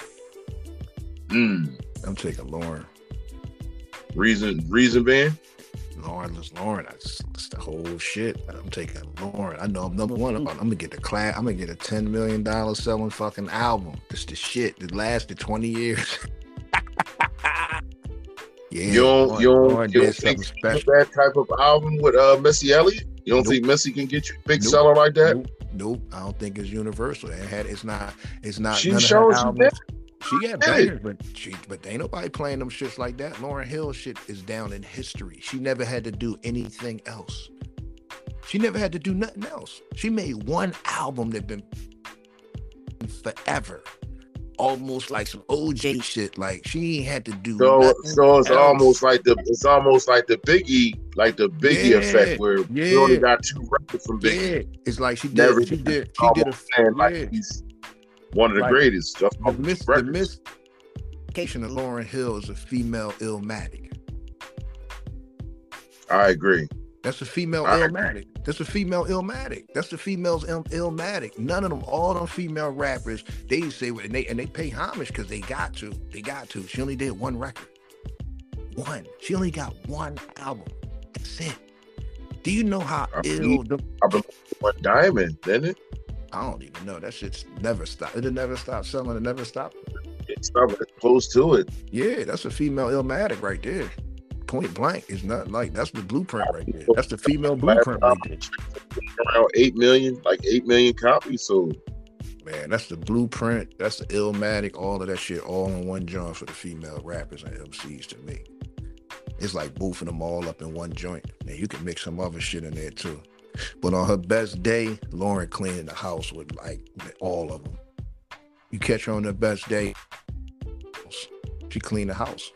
Mm. I'm taking Lauryn. Reason reason being? Lauryn is Lauryn. The whole shit. I'm taking Lauryn. I know I'm number one. I'm, I'm gonna get the class. I'm gonna get a ten million dollar selling fucking album. This the shit that lasted twenty years. yeah, you don't, you don't, Lauryn you don't think that type of album with uh, Missy Elliott? You don't nope. think Missy can get you a big nope. seller like that? Nope. nope. I don't think it's universal. It had. It's not. It's not. She shows you that. She got bangers, but she but ain't nobody playing them shits like that. Lauryn Hill shit is down in history. She never had to do anything else. She never had to do nothing else. She made one album that been forever. almost like some OJ shit. Like she ain't had to do. So so it's else. almost like the it's almost like the Biggie like the Biggie Yeah, effect where yeah. you only got two records from Biggie. Yeah, it's like she did. Never she did. did. She did a. Almost saying like yeah. One of the Like, greatest. Just The off mis the of Lauryn Hill is a female illmatic. I agree. That's a female I illmatic. That's a female illmatic. That's the females Ill- illmatic. None of them, all them female rappers, they say and they and they pay homage because they got to. They got to. She only did one record. One. She only got one album. That's it. Do you know how I ill believe- the I believe went diamond, didn't it? I don't even know. That shit's never stopped. It'll never stop selling. It never stop. It's not close to it. Yeah, that's a female illmatic right there. Point blank. It's not like that's the blueprint right there. That's the female blueprint right there. Around eight million, like eight million copies sold. Man, that's the blueprint. That's the illmatic. All of that shit, all in one joint for the female rappers and MCs. To me, it's like boofing them all up in one joint. Now you can mix some other shit in there too. But on her best day, Lauryn cleaning the house with like all of them. You catch her on her best day, she clean the house.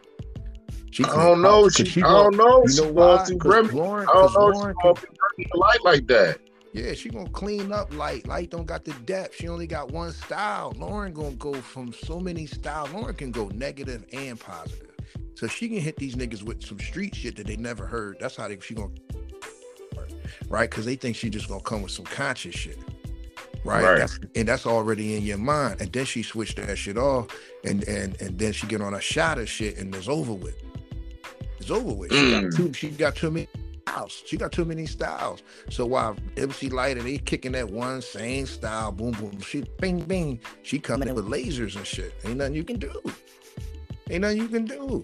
She I don't know. She, she I don't know. You know why? 'Cause. Lauryn, I don't know. Lauryn She can- going through the Lyte like that. yeah, she gonna clean up Lyte. Lyte don't got the depth. She only got one style. Lauryn gonna go from so many styles. Lauryn can go negative and positive. So she can hit these niggas with some street shit that they never heard. That's how they she gonna right? Because they think she's just gonna come with some conscious shit. Right? Right. That's, and that's already in your mind. And then she switched that shit off and and and then she get on a shot of shit and it's over with. It's over with. She got Mm. too she got too many styles. She got too many styles. So while MC Lyte and they kicking that one same style, boom boom, she bing bing, she coming in with lasers and shit. Ain't nothing you can do. Ain't nothing you can do.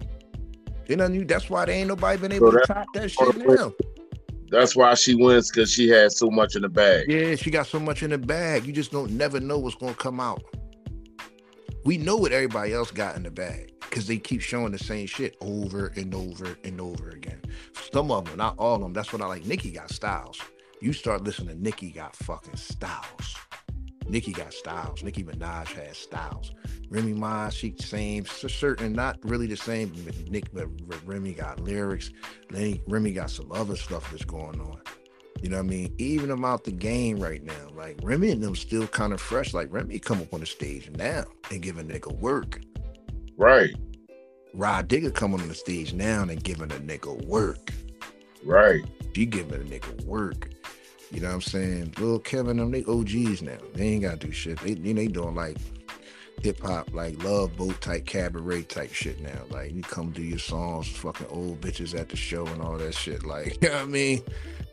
Ain't nothing you. That's why they ain't nobody been able So to that- top that shit now. That's why she wins because she has so much in the bag. Yeah, she got so much in the bag. You just don't never know what's gonna come out. We know what everybody else got in the bag because they keep showing the same shit over and over and over again. Some of them, not all of them. That's what I like. Nicki got styles. You start listening to Nicki got fucking styles. Nicki got styles. Nicki Minaj has styles. Remy Ma, she same, certain, not really the same. But Nick, but Remy got lyrics. Remy got some other stuff that's going on. You know what I mean? Even about the game right now. Like Remy and them still kind of fresh. Like Remy come up on the stage now and give a nigga work. Right, Rah Digga coming on the stage now and giving a nigga work. right. She giving a nigga work. You know what I'm saying? Lil Kevin, them they OGs now. They ain't gotta do shit. They you know, they doing like hip hop, like love boat type cabaret type shit now. Like you come do your songs, fucking old bitches at the show and all that shit. Like, you know what I mean?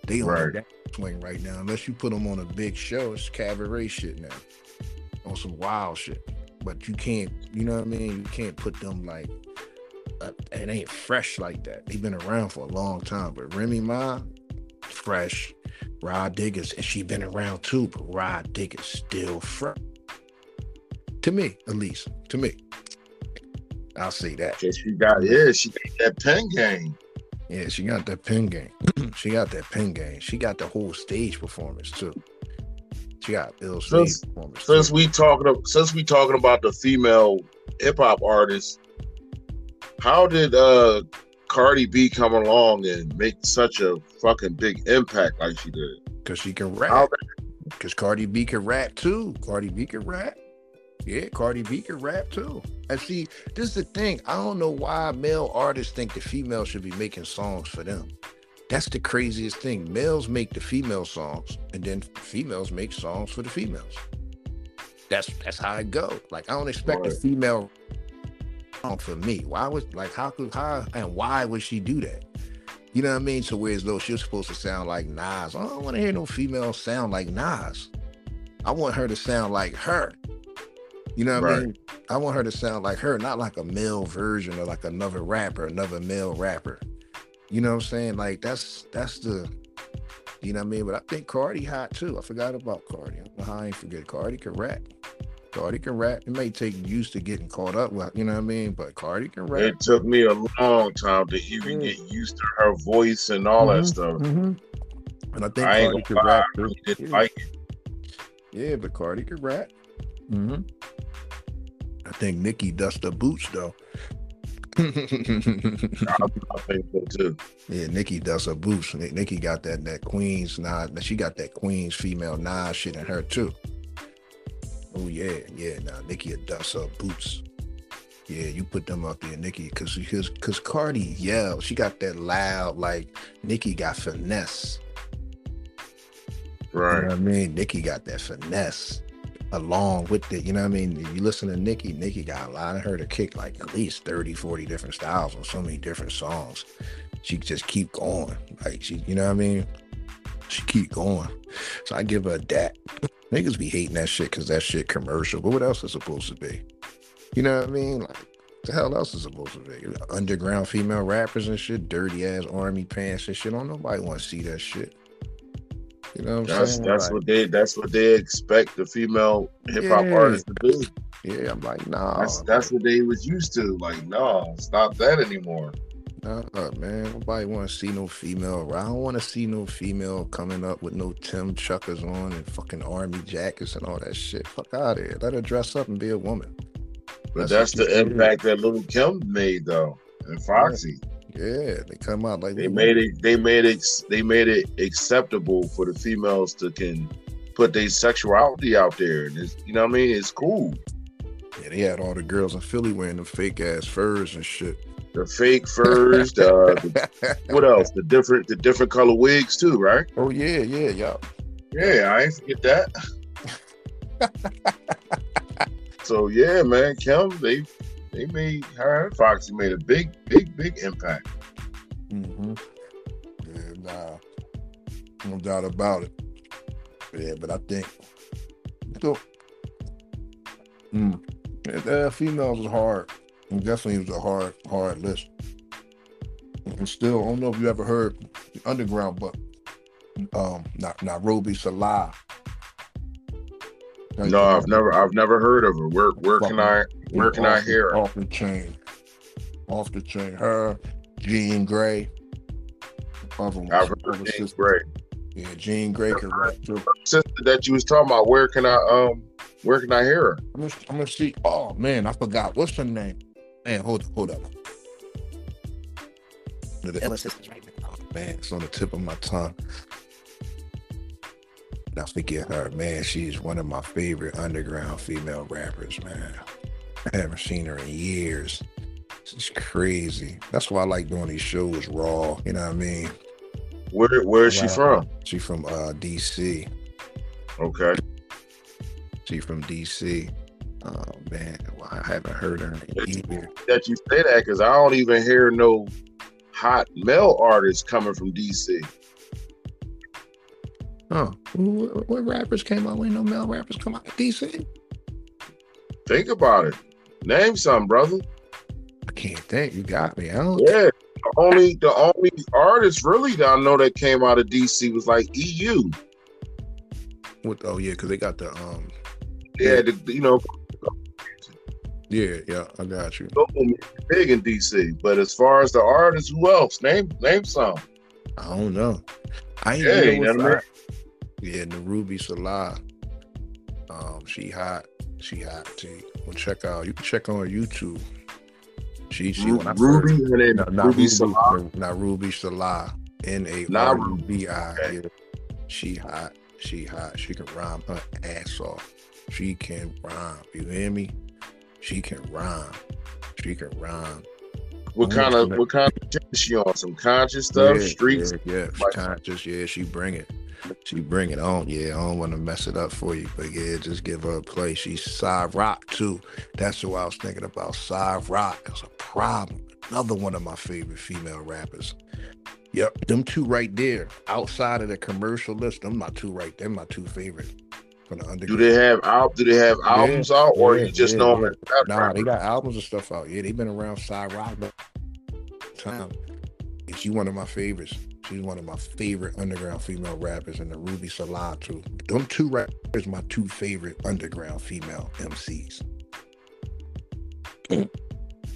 They on Right. that swing right now. Unless you put them on a big show, it's cabaret shit now. On some wild shit. But you can't, you know what I mean? You can't put them like uh, it ain't fresh like that. They've been around for a long time. But Remy Ma, fresh. Rah Digga's, and she been around too, but Rah Digga's still fresh. To me, at least. To me. I'll say that. Cause she got yeah, she got that pen game. Yeah, she got that pen game. she got that pen game. She got the whole stage performance too. She got ill stage Since- performance. Since too. we talking since we talking about the female hip hop artists, how did uh Cardi B come along and make such a fucking big impact like she did? Cause she can rap. Cause Cardi B can rap too. Cardi B can rap. Yeah, Cardi B can rap too. And see, this is the thing. I don't know why male artists think the female should be making songs for them. That's the craziest thing. Males make the female songs, and then females make songs for the females. That's that's how it go. Like I don't expect a female for me. Why was like how could how and why would she do that? You know what I mean? So whereas though she was supposed to sound like Nas, I don't want to hear no female sound like Nas. I want her to sound like her. You know what I mean? I want her to sound like her, not like a male version or like another rapper, another male rapper. You know what I'm saying? Like that's that's the you know what I mean? But I think Cardi hot too. I forgot about Cardi. I I ain't forget Cardi can rap. Cardi can rap. It may take used to getting caught up with, you know what I mean? But Cardi can rap. It took me a long time to even Mm. get used to her voice and all that Mhm, stuff. mhm. And I think I Cardi can rap I really didn't Yeah. like it. Yeah, but Cardi can rap. Mm-hmm. I think Nicki dust her boots though. I, I think so too. Yeah, Nicki does her boots. Ni- Nicki got that that Queens nah, she got that Queens female nah shit in her too. Oh yeah, yeah. Nah, Nicki dust her boots. Yeah, you put them up there, Nicki, cause cause cause Cardi yell. She got that loud like Nicki got finesse. You know Right. what I mean? Nicki got that finesse along with it. You know what I mean? If you listen to Nicki, Nicki got a lot of her to kick like at least 30, 40 different styles on so many different songs. She just keep going. Like she, you know what I mean? She keep going. So I give her that. Niggas be hating that shit because that shit commercial. But what else is supposed to be? You know what I mean? Like the hell else is supposed to be? Underground female rappers and shit, dirty ass army pants and shit. Don't nobody want to see that shit. You know what I'm That's saying? that's Like- what they that's what they expect the female hip hop Yeah. artists to do. Yeah, I'm like, nah. That's that's what they was used to. Like, no, stop that anymore. Nah, man. Nobody want to see no female. I don't want to see no female coming up with no Tim Chuckers on and fucking army jackets and all that shit. Fuck out of here. Let her dress up and be a woman. But That's that's, the she did. impact that Little Kim made though, and Foxy. Yeah, they come out like They made it. They made it. They made it acceptable for the females to can put their sexuality out there. And it's, you know what I mean? It's cool. Yeah, they had all the girls in Philly wearing them fake ass furs and shit. The fake furs. the, the- what else? The different, the different color wigs too, right? oh yeah, yeah, yeah. Yeah, I ain't forget that. so yeah, man, Kim, they they made her and Foxy made a big, big, big impact. Mm-hmm. Yeah, nah, no doubt about it. Yeah, but I think so. Mm, yeah, uh, females is hard. It definitely was a hard, hard list. And still, I don't know if you ever heard the underground, but um, not Narubi Selah. No, I've never, I've never heard of her. Where, where can I, where can I hear her? Off the chain. Off the chain. Her, Jean Grae. Other one. I've heard Jean. Grae. Yeah, Jean Grae can rap too. Sister that you was talking about. Where can I, um, where can I hear her? I'm gonna, I'm gonna see. Oh man, I forgot. What's her name? Man, hold up, hold up. The Ella sisters right now. Oh, man, it's on the tip of my tongue. Now forget her, man. She's one of my favorite underground female rappers, man. I haven't seen her in years. It's crazy. That's why I like doing these shows raw. You know what I mean? Where, where is she from? She from uh DC. Okay. She from DC. Oh man, well, I haven't heard her in years. That you say that because I don't even hear no hot male artists coming from DC. What, what rappers came out? Ain't no male rappers come out of DC. Think about it. Name some, brother. I can't think. You got me. I don't. Yeah. The only the only artist really that I know that came out of DC was like EU. What, oh yeah, because they got the um. Yeah, the, you know, Yeah, yeah. I got you. big in DC. But as far as the artists, who else? Name name some. I don't know. I ain't Yeah, you know what's what I mean? hot. Yeah, the Ruby Salah. Um, she hot. She hot. T. Well, check out. You can check on her YouTube. She she when I Ruby, first, her no, not Ruby Ruby, Salah. not Ruby Salah. N A R U B I. She hot. She hot. She can rhyme her ass off. She can rhyme. You hear me? She can rhyme. She can rhyme. What kind of what kind of she on? Some conscious stuff, yeah, streets. Yeah, yeah. Like- conscious. Yeah, she bring it. She bring it on. Yeah, I don't want to mess it up for you, but yeah, just give her a play. She's Sa-Roc too. That's who I was thinking about. Sa-Roc. is a problem. Another one of my favorite female rappers. Yep, them two right there. Outside of the commercial list, them my two right. They're my two favorite for the Do they have al- Do they have albums out, or yeah, you just yeah, know them yeah. Nah, they got albums and stuff out. Yeah, they've been around Sa-Roc but time. She's one of my favorites. She's one of my favorite underground female rappers, and the Ruby Salah too. Them two rappers, my two favorite underground female MCs.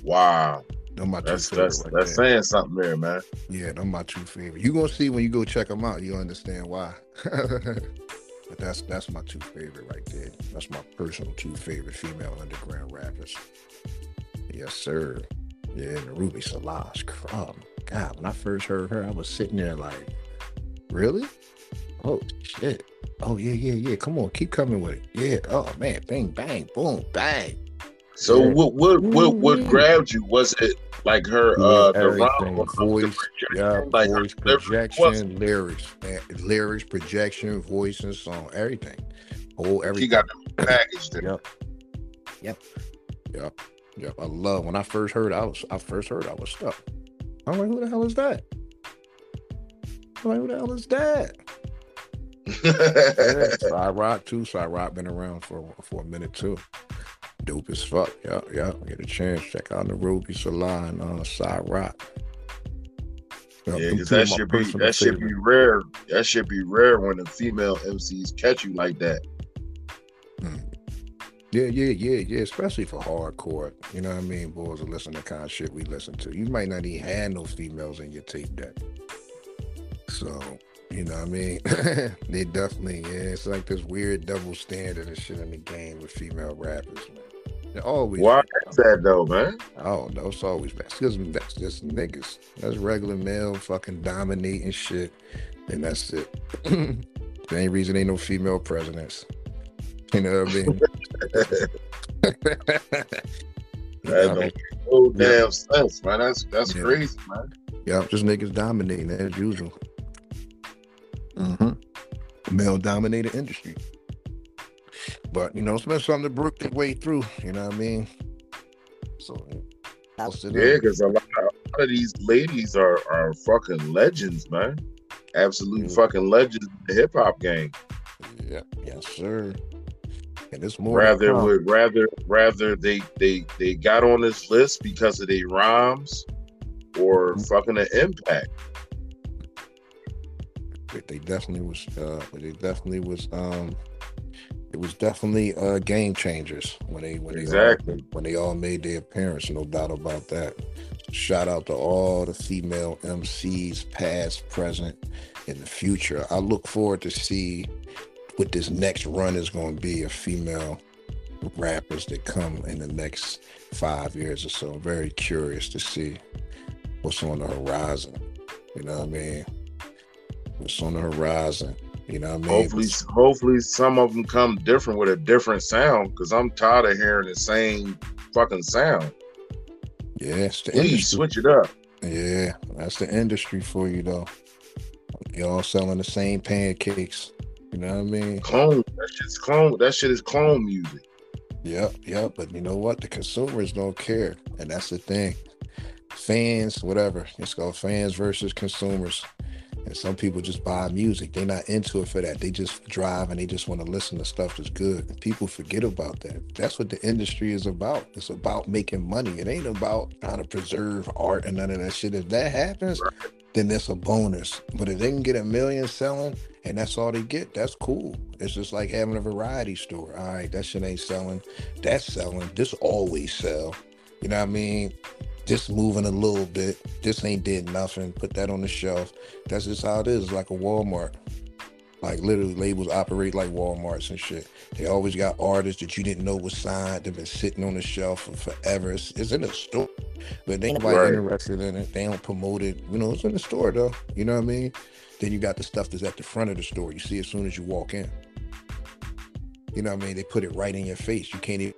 Wow, Them my two that's favorite that's right that's saying something there, man. Yeah, them my two favorite. You're gonna see when you go check them out. You understand why. but that's that's my two favorite right there. That's my personal two favorite female underground rappers. Yes, sir. Yeah, and Ruby Solange. Oh my God, when I first heard her, I was sitting there like, really? Oh shit. Oh yeah, yeah, yeah. Come on, keep coming with it. Yeah. Oh man, bang, bang, boom, bang. So Yeah. what what what what grabbed you? Was it like her uh everything. rhyme, voice, yeah, like voice, delivery projection, lyrics, man, lyrics, projection, voice, and song, everything. Whole She everything. got the package there. Yep. Yep. Yep. Yep. I love when I first heard I was I first heard I was stuck. I'm like, who the hell is that? I'm like, who the hell is that? Yeah, Sa-Roc too. Sa-Roc been around for for a minute too. Dope as fuck. Yeah, yeah. Get a chance. Check out the Ruby Salon on Sa-Roc. Yeah, because that should be that should be rare. That should be rare when the female MCs catch you like that. Mm. Yeah, yeah, yeah, yeah. Especially for hardcore. You know what I mean? Boys are listening to the kind of shit we listen to. You might not even have no females in your tape deck. So, you know what I mean? they definitely, yeah, it's like this weird double standard and shit in the game with female rappers, man. They're always Why is that though, man? I don't know. It's always bad. Because that's just niggas. That's regular male fucking dominating shit. And that's it. the ain't reason ain't no female presidents. You know what I mean? That You know don't mean? make no damn sense, man. That's that's Yeah. crazy, man. Yeah, just niggas dominating as usual. Mm-hmm. Male dominated industry. But you know, it's been something to brook their way through. You know what I mean? So Yeah, because a lot, a lot of these ladies are are fucking legends, man. Absolute Mhm. fucking legends in the hip hop game. Yeah, yes, sir. And it's more rather would rather rather they they they got on this list because of their rhymes or Mhm. fucking an impact. But they definitely was uh they definitely was um it was definitely uh game changers when they when they all, when they all made their appearance no doubt about that. Shout out to all the female mcs past present in the future. I look forward to see what this next run is going to be of female rappers that come in the next five years or so. I'm very curious to see what's on the horizon. You know what i mean? What's on the horizon. You know what I mean? Hopefully, hopefully some of them come different with a different sound. Because I'm tired of hearing the same fucking sound. yeah, Please industry. switch it up. Yeah, that's the industry for you though. Y'all selling the same pancakes. You know what I mean? Clone. That shit's clone. That shit is clone music. Yep, yep. But you know what? The consumers don't care, and that's the thing. Fans, whatever. It's called fans versus consumers. And some people just buy music. They're not into it for that. They just drive and they just want to listen to stuff that's good. And people forget about that. That's what the industry is about. It's about making money. It ain't about trying to preserve art and none of that shit. If that happens, then that's a bonus. But if they can get a million selling and that's all they get, that's cool. It's just like having a variety store. All right, that shit ain't selling. That's selling. This always sell. You know what I mean? This moving a little bit. This ain't did nothing. Put that on the shelf. That's just how it is. Like a Walmart. Like literally, labels operate like Walmarts and shit. They always got artists that you didn't know was signed. They've been sitting on the shelf for forever. It's, it's in the store, but they ain't Right. interested in it. They don't promote it. You know, it's in the store though. You know what I mean? Then you got the stuff that's at the front of the store. You see as soon as you walk in. You know what I mean? They put it right in your face. You can't even.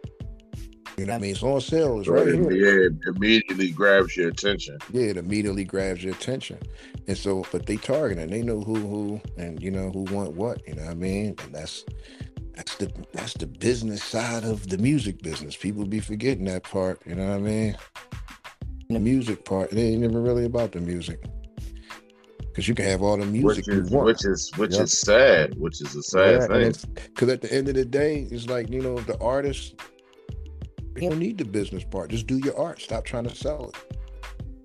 You know what I mean? It's on sale. It's right here. Yeah, it immediately grabs your attention. Yeah, it immediately grabs your attention. And so, but they target it. They know who who and you know who want what. You know what I mean? And that's that's the that's the business side of the music business. People be forgetting that part. You know what I mean? The music part. It ain't even really about the music. Cause you can have all the music Which is you want. which is which Yep. is sad. Which is a sad thing. Because at the end of the day, it's like, you know, the artists, they don't need the business part. Just do your art. Stop trying to sell it.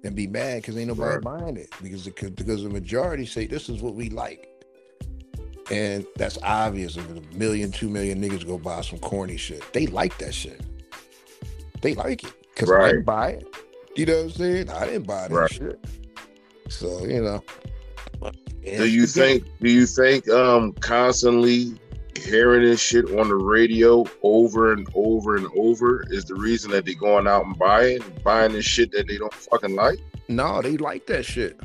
And be mad because ain't nobody Right. buying it. Because the, because the majority say this is what we like. And that's obvious. If a million, two million niggas go buy some corny shit, they like that shit. They like it. Because I didn't buy it. You know what I'm saying? I didn't buy that Right. shit. So, you know. Do you think do you think um constantly hearing this shit on the radio over and over and over is the reason that they going out and buying buying this shit that they don't fucking like? No, they like that shit.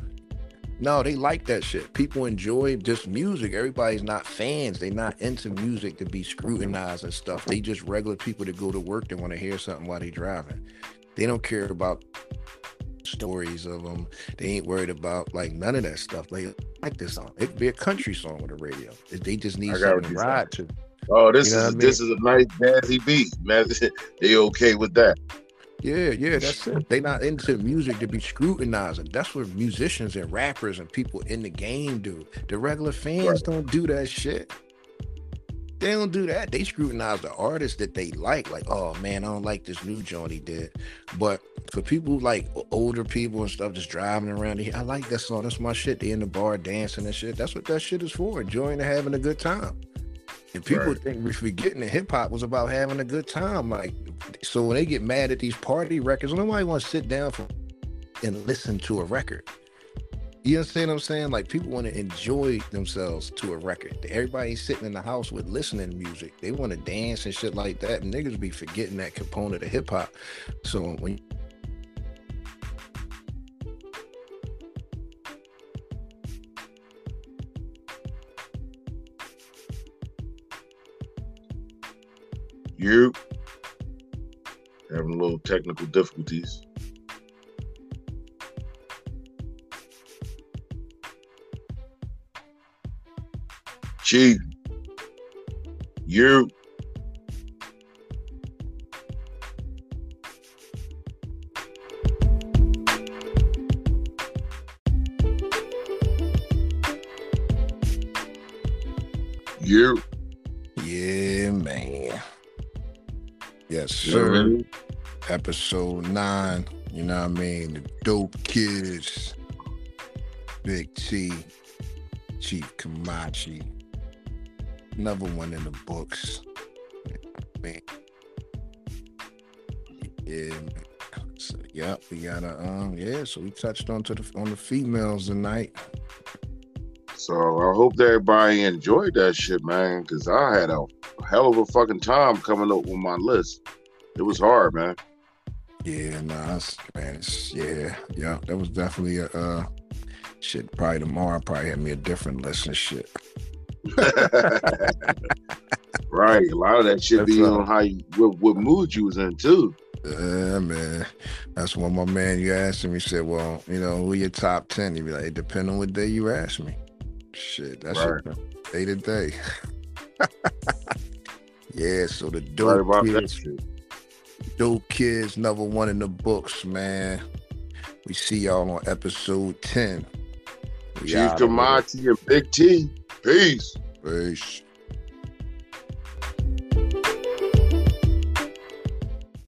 No, they like that shit. People enjoy just music. Everybody's not fans. They not into music to be scrutinized and stuff. They just regular people that go to work. They want to hear something while they driving. They don't care about stories of them. They ain't worried about like none of that stuff. They like this song. It could be a country song with a radio. They just need something to ride to. Oh, this you know is I mean? this is a nice jazzy beat. Man, they okay with that. Yeah, yeah, that's it. They not into music to be scrutinizing. That's what musicians and rappers and people in the game do. The regular fans right. don't do that shit. They don't do that. They scrutinize the artist that they like. Like, oh man, I don't like this new joint he did. But for people like older people and stuff just driving around here, I like that song. That's my shit. They in the bar dancing and shit. That's what that shit is for. Enjoying and having a good time. And people right. think we're forgetting that hip hop was about having a good time. Like, so when they get mad at these party records, nobody wants to sit down for, and listen to a record. You understand what I'm saying? Like people want to enjoy themselves to a record. Everybody's sitting in the house with listening to music. They want to dance and shit like that. And niggas be forgetting that component of hip hop. So when You having a little technical difficulties. Chief, you you Yeah, man. Yes, sir. Mm-hmm. Episode nine. You know what I mean? The dope kids. Big T. Chief Kamachi. Another one in the books. Man. Yeah. So, yep, we got a um, yeah. So we touched on to the on the females tonight. So I hope that everybody enjoyed that shit, man. Cause I had a hell of a fucking time coming up with my list. It was hard, man. Yeah, nah, man, it's, yeah, yeah. That was definitely a uh, shit. Probably tomorrow, probably had me a different list of shit. right, a lot of that shit That's be on how you what, what mood you was in too. Yeah, man. That's when my man you asked him. He said, "Well, you know, who your top 10? He'd be like, It depends on what day you ask me." Shit, that's right. day to day. yeah, so the dope right kids, dope kids, number one in the books, man. We see y'all on episode 10. We Chief Kamachi and Big T. É Peace. Fez.